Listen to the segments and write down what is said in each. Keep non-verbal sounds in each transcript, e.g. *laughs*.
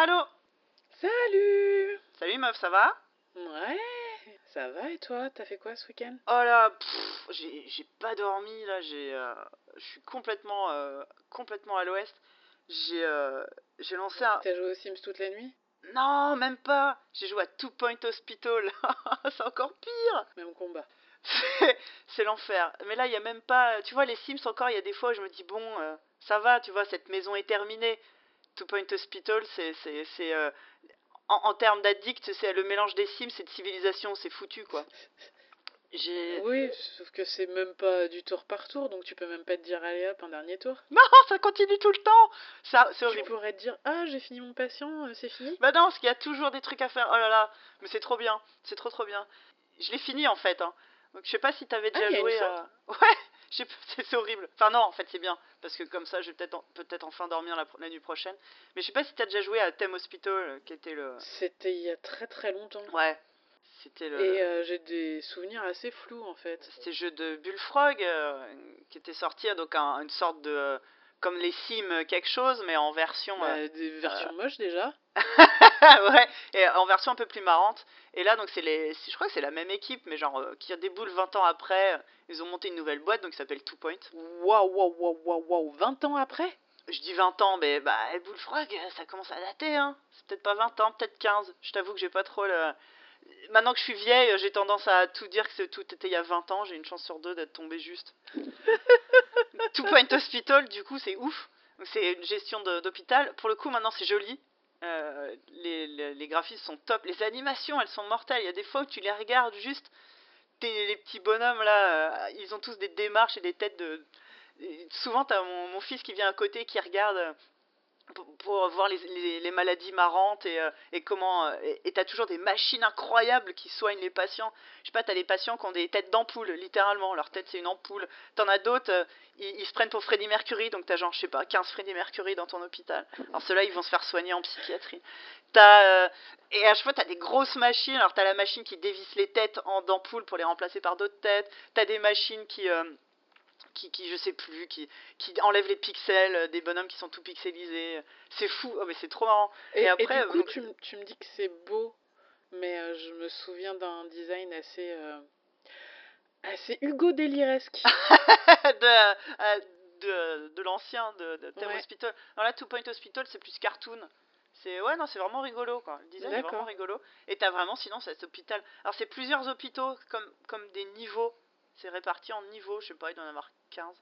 Allô Salut Salut meuf, ça va Ouais, ça va et toi T'as fait quoi ce week-end? Oh là, j'ai pas dormi là, j'ai euh, je suis complètement euh, complètement à l'ouest. J'ai euh, j'ai lancé un T'as joué aux Sims toute la nuit Non, même pas. J'ai joué à Two Point Hospital. *laughs* C'est encore pire. Même combat. C'est- C'est l'enfer. Mais là, il y a même pas tu vois les Sims encore, il y a des fois où je me dis bon, ça va, tu vois, cette maison est terminée. Two Point Hospital, c'est c'est c'est euh, en, en termes d'addict, c'est le mélange des Sims et de civilisation, c'est foutu quoi. J'ai Oui, sauf que c'est même pas du tour par tour, donc tu peux même pas te dire allez hop, un dernier tour. *laughs* Non, ça continue tout le temps. Ça, c'est Tu horrible. pourrais te dire ah j'ai fini mon patient, euh, c'est fini Bah non, parce qu'il y a toujours des trucs à faire. Oh là là, mais c'est trop bien. C'est trop trop bien. Je l'ai fini en fait. Hein. Donc je sais pas si t'avais Ah, déjà il y a une joué à. *laughs* Ouais, sais pas, *laughs* c'est horrible. Enfin non, en fait c'est bien parce que comme ça je vais peut-être en- peut-être enfin dormir la, nuit prochaine. Mais je sais pas si t'as déjà joué à Thème Hospital, euh, qui était le. C'était il y a très très longtemps. Ouais. C'était le. Et euh, j'ai des souvenirs assez flous en fait. C'était le jeu de Bullfrog euh, qui était sorti, donc un- une sorte de. euh, Comme les Sims quelque chose, mais en version. Bah, des versions moches déjà. *laughs* ouais, et en version un peu plus marrante. Et là, donc, c'est les, je crois que c'est la même équipe, mais genre, euh, qui déboule 20 ans après. euh, Ils ont monté une nouvelle boîte, donc qui s'appelle Two Point. Waouh, waouh, waouh, waouh, waouh, 20 ans après? Je dis 20 ans, mais bah, Bullfrog, euh, ça commence à dater, hein. C'est peut-être pas 20 ans, peut-être 15. Je t'avoue que j'ai pas trop le. Maintenant que je suis vieille, j'ai tendance à tout dire que c'est- tout était il y a 20 ans. J'ai une chance sur deux d'être tombée juste. *laughs* Two Point Hospital, du coup, c'est ouf. C'est une gestion d'hôpital. Pour le coup, maintenant, c'est joli. Euh, les, les, graphismes sont top. Les animations, elles sont mortelles. Il y a des fois où tu les regardes juste. t'es- les petits bonhommes là, euh, ils ont tous des démarches et des têtes de. Souvent, t'as mon, fils qui vient à côté qui regarde pour, voir les, les, maladies marrantes et, euh, et comment. euh, et t'as toujours des machines incroyables qui soignent les patients. Je sais pas, t'as des patients qui ont des têtes d'ampoule, littéralement. Leur tête, c'est une ampoule. T'en as d'autres, euh, ils, ils se prennent pour Freddie Mercury, donc t'as genre, je sais pas, 15 Freddie Mercury dans ton hôpital. Alors ceux-là, ils vont se faire soigner en psychiatrie. Euh, et à chaque fois, t'as des grosses machines. Alors t'as la machine qui dévisse les têtes en d'ampoule pour les remplacer par d'autres têtes. T'as des machines qui, qui, qui, je sais plus, qui, qui enlèvent les pixels, euh, des bonhommes qui sont tout pixelisés. C'est fou, oh, mais c'est trop marrant. Et, Et après, et du coup, donc- tu, tu me dis que c'est beau, mais euh, je me souviens d'un design assez, euh, assez Hugo Déliresque. *laughs* de, euh, de, de l'ancien de, de Thème Ouais. Hospital. Non, là, Two Point Hospital, c'est plus cartoon. C'est ouais non c'est vraiment rigolo quoi. Le design est vraiment rigolo. Et t'as vraiment sinon cet hôpital. Alors c'est plusieurs hôpitaux comme comme des niveaux. C'est réparti en niveaux. Je sais pas il doit y en avoir 15.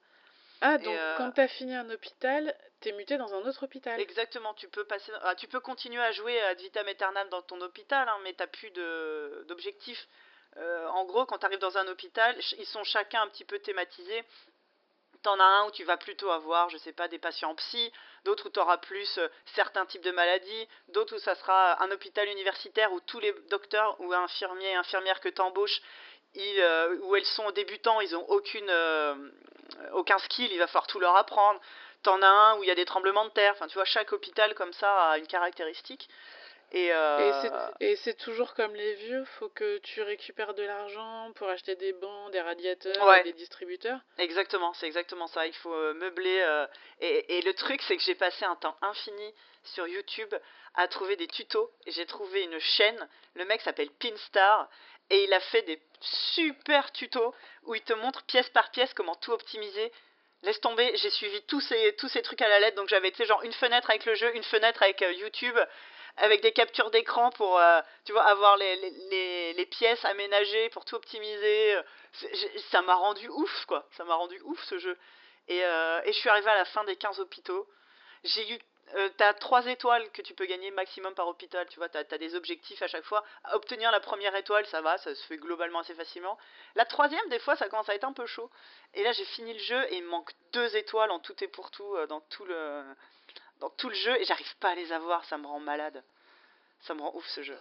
Ah, donc euh, quand t'as fini un hôpital, t'es muté dans un autre hôpital. Exactement. Tu peux passer. ah, tu peux continuer à jouer à Ad vitam aeternam dans ton hôpital hein, mais t'as plus de d'objectifs. Euh, en gros quand t'arrives dans un hôpital ils sont chacun un petit peu thématisés. T'en as un où tu vas plutôt avoir, je sais pas, des patients psy, d'autres où tu auras plus euh, certains types de maladies, d'autres où ça sera un hôpital universitaire où tous les docteurs ou infirmiers et infirmières que tu embauches, ils, euh, où elles sont débutants, ils ont aucune, euh, aucun skill, il va falloir tout leur apprendre. T'en as un où il y a des tremblements de terre, enfin tu vois, chaque hôpital comme ça a une caractéristique. Et, euh, Et c'est- toujours comme les vieux, faut que tu récupères de l'argent pour acheter des bancs, des radiateurs, Ouais. des distributeurs. Exactement, c'est exactement ça. Il faut meubler. euh, et, et le truc, c'est que j'ai passé un temps infini sur YouTube à trouver des tutos. J'ai trouvé une chaîne. Le mec s'appelle Pinstar. Et il a fait des super tutos où il te montre pièce par pièce comment tout optimiser. Laisse tomber, j'ai suivi tous ces, tous ces trucs à la lettre. Donc j'avais, genre une fenêtre avec le jeu, une fenêtre avec euh, YouTube, avec des captures d'écran pour, euh, tu vois, avoir les, les, les, pièces aménagées pour tout optimiser. Ça m'a rendu ouf, quoi. Ça m'a rendu ouf ce jeu. Et, euh, et je suis arrivé à la fin des 15 hôpitaux. J'ai eu. Euh, t'as 3 étoiles que tu peux gagner maximum par hôpital, tu vois, t'as as des objectifs à chaque fois. Obtenir la première étoile, ça va, ça se fait globalement assez facilement. La troisième, des fois, ça commence à être un peu chaud. Et là, j'ai fini le jeu et il me manque 2 étoiles en tout et pour tout euh, dans tout le dans tout le jeu et j'arrive pas à les avoir, ça me rend malade. Ça me rend ouf ce jeu.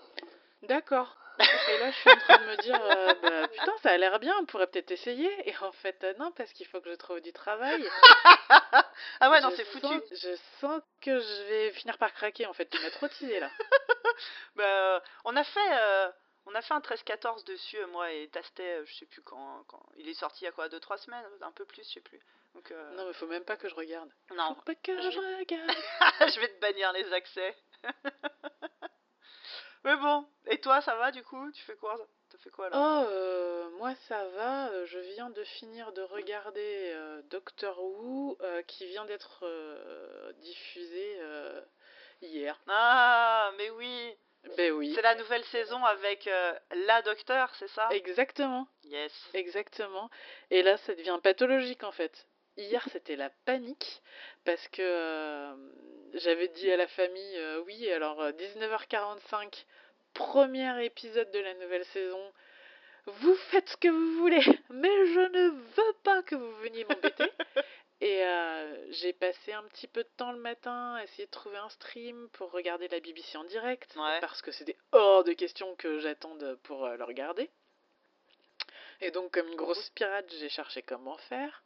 D'accord. Et là, je suis en train de me dire, euh, bah, putain, ça a l'air bien, on pourrait peut-être essayer. Et en fait, euh, non, parce qu'il faut que je trouve du travail. *laughs* ah ouais, non, c'est foutu. je sens que je vais finir par craquer, en fait. Tu m'as trop teasé, là. *laughs* Bah, euh, on a fait euh, on a fait un 13-14 dessus, moi et Tastet, je sais plus quand, quand. Il est sorti il y a quoi 2-3 semaines Un peu plus, je sais plus. Donc, Non, mais faut même pas que je regarde. non. Faut pas que Je je *laughs* regarde. je vais te bannir les accès. Mais bon, et toi, ça va du coup? Tu fais quoi? T'as fait quoi là? Oh, euh, moi ça va. euh, Je viens de finir de regarder euh, Doctor Who euh, qui vient d'être diffusé hier. Ah, mais oui Ben oui. C'est la nouvelle saison avec euh, la docteur, c'est ça? Exactement, Yes. exactement. Et là, ça devient pathologique en fait. Hier, c'était la panique parce que euh, j'avais dit à la famille, euh, oui, alors euh, 19h45, premier épisode de la nouvelle saison. Vous faites ce que vous voulez, *laughs* mais je ne veux pas que vous veniez m'embêter. *laughs* Et euh, j'ai passé un petit peu de temps le matin à essayer de trouver un stream pour regarder la BBC en direct, Ouais. parce que c'était hors de question que j'attende pour euh, le regarder. Et donc, comme une grosse pirate, j'ai cherché comment faire.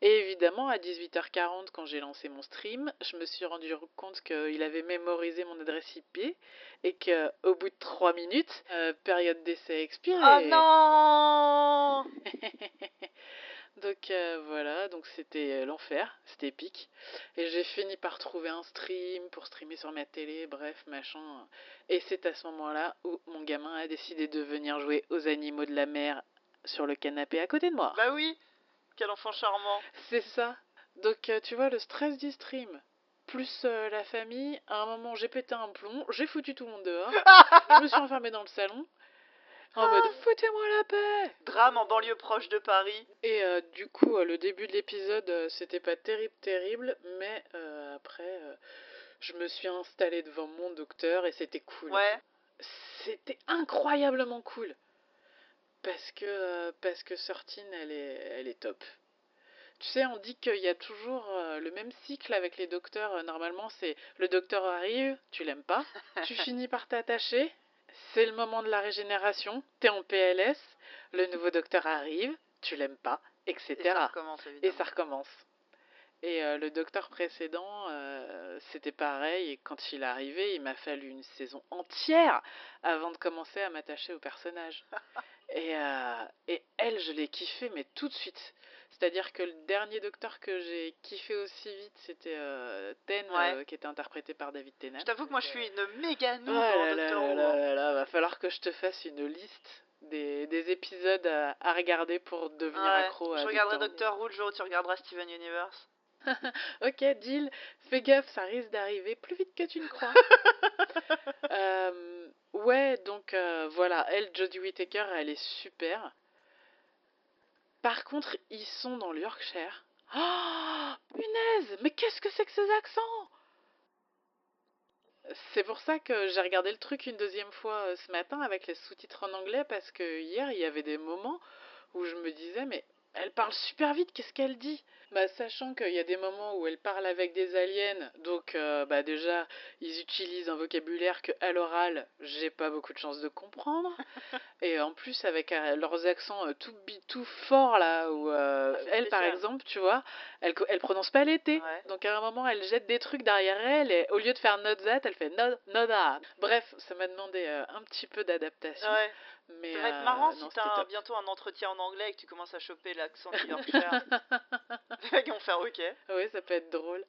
Et évidemment, à 18h40, quand j'ai lancé mon stream, je me suis rendu compte qu'il avait mémorisé mon adresse IP et qu'au bout de 3 minutes, euh, période d'essai expirée. Oh non *laughs* donc euh, voilà, donc c'était euh, l'enfer, c'était épique. Et j'ai fini par trouver un stream pour streamer sur ma télé, bref, machin. Et c'est à ce moment-là où mon gamin a décidé de venir jouer aux animaux de la mer sur le canapé à côté de moi. Bah oui Quel enfant charmant C'est ça. Donc euh, tu vois, le stress du stream, plus euh, la famille, à un moment j'ai pété un plomb, j'ai foutu tout le monde dehors, *laughs* je me suis enfermée dans le salon, en mode foutez-moi la paix Drame en banlieue proche de Paris. Et euh, du coup, euh, le début de l'épisode, c'était pas terrible, terrible, mais après, je me suis installée devant mon docteur et c'était cool. Ouais. C'était incroyablement cool. Parce que, euh, parce que Sortine, elle est, elle est top. Tu sais, on dit qu'il y a toujours euh, le même cycle avec les docteurs. Euh, Normalement, c'est le docteur arrive, tu l'aimes pas, tu *laughs* finis par t'attacher, c'est le moment de la régénération, t'es en PLS, le nouveau docteur arrive, tu l'aimes pas, etc. Et ça recommence Et évidemment. ça recommence. Et euh, le docteur précédent, euh, c'était pareil. Et quand il est arrivé, il m'a fallu une saison entière avant de commencer à m'attacher au personnage. *laughs* et, euh, et elle, je l'ai kiffé, mais tout de suite. C'est-à-dire que le dernier docteur que j'ai kiffé aussi vite, c'était euh, Ten, Ouais. euh, qui était interprété par David Tennant. Je t'avoue que moi je suis une méga Oh noob en là va falloir que je te fasse une liste des, des épisodes à, à regarder pour devenir Ouais. accro à Je regarderai Doctor Who. Doctor Who le jour où tu regarderas Steven Universe. *laughs* Ok, deal. Fais gaffe, ça risque d'arriver plus vite que tu ne crois. *laughs* Euh, ouais, donc euh, voilà, elle, Jodie Whittaker, elle est super. Par contre, ils sont dans le Yorkshire. *gasps* Oh, punaise, mais qu'est-ce que c'est que ces accents? C'est pour ça que j'ai regardé le truc une deuxième fois euh, ce matin avec les sous-titres en anglais parce que hier, il y avait des moments où je me disais, mais elle parle super vite, qu'est-ce qu'elle dit? Bah, Sachant qu'il y a des moments où elle parle avec des aliens, donc euh, bah, déjà, ils utilisent un vocabulaire que à l'oral, j'ai pas beaucoup de chance de comprendre. *laughs* Et en plus, avec euh, leurs accents euh, tout, tout forts, là, où Ah, elle, par exemple, tu vois, elle, elle prononce pas l'été. Ouais. Donc à un moment, elle jette des trucs derrière elle, et au lieu de faire not that, elle fait no, no that. Bref, ça m'a demandé un petit peu d'adaptation. Ouais. Mais Ça va être marrant non, si t'as bientôt un entretien en anglais et que tu commences à choper l'accent du Yorkshire. Les mecs vont faire ok. Oui, ça peut être drôle.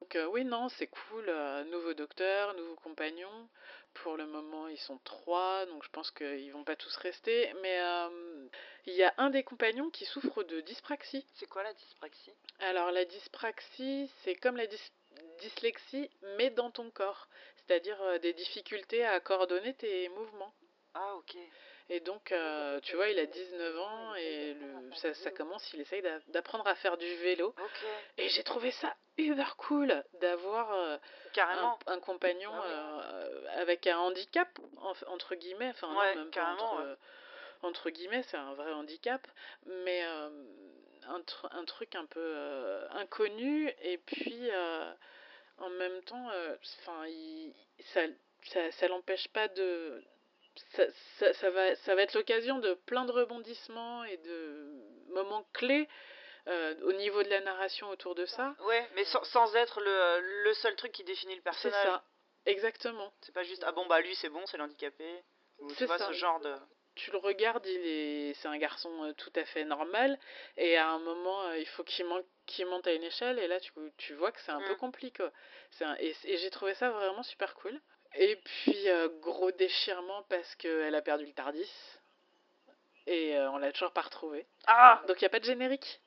Donc euh, oui, non, c'est cool. euh, nouveau docteur, nouveau compagnon. Pour le moment, ils sont trois, donc je pense qu'ils vont pas tous rester. Mais euh, il y a un des compagnons qui souffre de dyspraxie. C'est quoi la dyspraxie? Alors la dyspraxie, c'est comme la dys- dyslexie, mais dans ton corps. C'est-à-dire des difficultés à coordonner tes mouvements. Ah ok. Et donc, euh, tu vois, il a 19 ans et le- ça, ça commence, il essaye d'a- d'apprendre à faire du vélo. Et j'ai trouvé ça uber cool d'avoir euh, un, compagnon euh, avec un handicap, en- entre guillemets. Enfin, non, Ouais, même pas carrément, entre, ouais. entre guillemets, c'est un vrai handicap. Mais un, tr- un truc un peu inconnu. Et puis, en même temps, enfin, ça, ça, ça l'empêche pas de. Ça, ça, ça va, ça va être l'occasion de plein de rebondissements et de moments clés euh, au niveau de la narration autour de ça. Ouais, mais sans, sans être le, le seul truc qui définit le C'est personnage. ça, exactement. C'est pas juste ah bon bah lui c'est bon, c'est l'handicapé. Ou tu C'est vois ça. ce genre de. Tu le regardes, il est, c'est un garçon euh, tout à fait normal, et à un moment, euh, il faut qu'il monte, qu'il monte à une échelle, et là, tu, tu vois que c'est un peu Mm. compliqué. C'est un- et et j'ai trouvé ça vraiment super cool. Et puis, euh, gros déchirement parce qu'elle a perdu le Tardis. Et euh, on l'a toujours pas retrouvé. Ah Donc il n'y a pas de générique.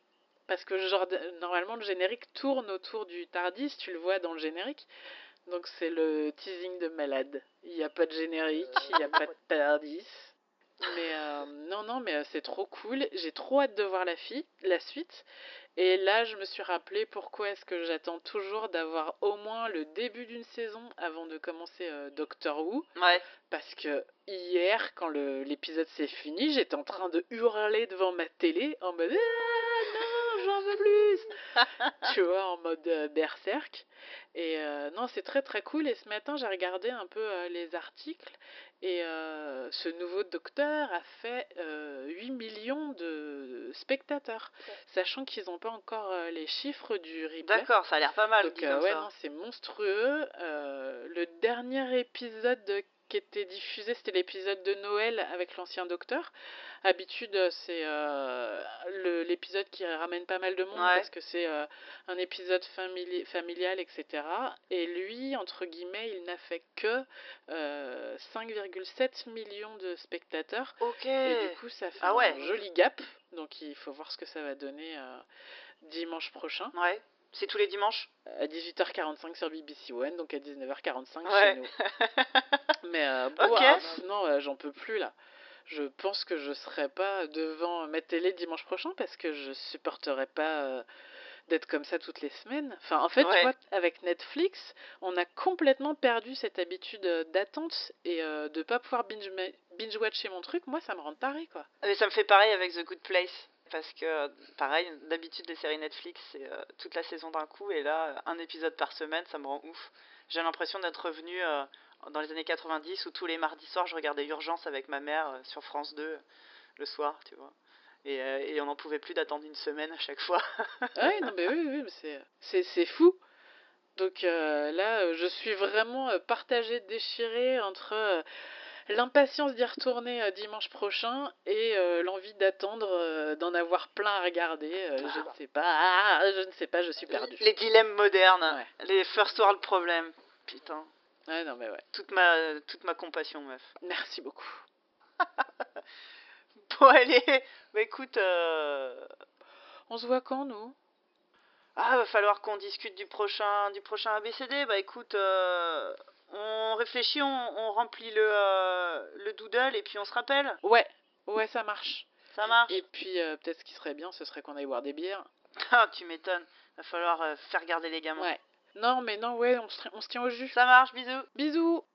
Parce que genre, normalement, le générique tourne autour du Tardis, tu le vois dans le générique. Donc c'est le teasing de malade. Il n'y a pas de générique, il n'y a pas de Tardis. Mais euh, non, non, mais euh, c'est trop cool. J'ai trop hâte de voir la, fi- la suite. Et là, je me suis rappelé pourquoi est-ce que j'attends toujours d'avoir au moins le début d'une saison avant de commencer euh, Doctor Who. Ouais. Parce que hier, quand l'épisode s'est fini, j'étais en train de hurler devant ma télé en mode Ah j'en veux plus *laughs* Tu vois, en mode euh, berserk. Et euh, non, c'est très très cool. Et ce matin, j'ai regardé un peu euh, les articles. Et euh, ce nouveau docteur a fait euh, 8 millions de spectateurs. Sachant qu'ils n'ont pas encore les chiffres du replay. D'accord, ça a l'air pas mal. Donc ouais, c'est monstrueux. Le dernier épisode de- qui était diffusé, c'était l'épisode de Noël avec l'ancien docteur. Habitude, euh, c'est euh, l'épisode qui ramène pas mal de monde Ouais. parce que c'est euh, un épisode famili- familial, etc. Et lui, entre guillemets, il n'a fait que euh, 5,7 millions de spectateurs. Ok. Et du coup, ça fait Ah ouais. un joli gap. Donc il faut voir ce que ça va donner euh, dimanche prochain Ouais. C'est tous les dimanches à 18h45 sur BBC One, donc à 19h45 Ouais. chez nous. *laughs* Mais euh, bon, ah, non, euh, j'en peux plus là. Je pense que je serai pas devant ma télé dimanche prochain parce que je supporterai pas euh, d'être comme ça toutes les semaines. Enfin, en fait, Ouais. tu vois, avec Netflix, on a complètement perdu cette habitude euh, d'attente et euh, de pas pouvoir binge, binge watcher mon truc. Moi, ça me rend taré quoi. Mais ça me fait pareil avec The Good Place. Parce que, pareil, d'habitude, les séries Netflix, c'est euh, toute la saison d'un coup. Et là, euh, un épisode par semaine, ça me rend ouf. J'ai l'impression d'être revenu euh, dans les années 90 où tous les mardis soirs, je regardais Urgence avec ma mère sur France 2 euh, le soir, tu vois. Et, on n'en pouvait plus d'attendre une semaine à chaque fois. *laughs* Ouais, non, mais oui, oui, mais c'est, c'est, fou. Donc là, je suis vraiment partagée, déchirée entre l'impatience d'y retourner euh, dimanche prochain et euh, l'envie d'attendre euh, d'en avoir plein à regarder. Je ne sais pas, ah, je ne sais pas, je suis perdue. Les dilemmes modernes, Ouais. les first world problems. Putain, Ouais, non, mais ouais. toute ma, toute ma compassion, meuf. *laughs* Merci beaucoup. *laughs* Bon, allez, bah écoute, euh... On se voit quand, nous? Ah, va falloir qu'on discute du prochain, du prochain ABCD. Bah écoute, euh, on réfléchit, on, on remplit le, euh, le doodle et puis on se rappelle. Ouais, ouais, ça marche. Ça marche. Et puis, euh, peut-être ce qui serait bien, ce serait qu'on aille boire des bières. Ah, tu m'étonnes. Va falloir euh, faire garder les gamins. Ouais. Non, mais non, ouais, on se, on se tient au jus. Ça marche, bisous. Bisous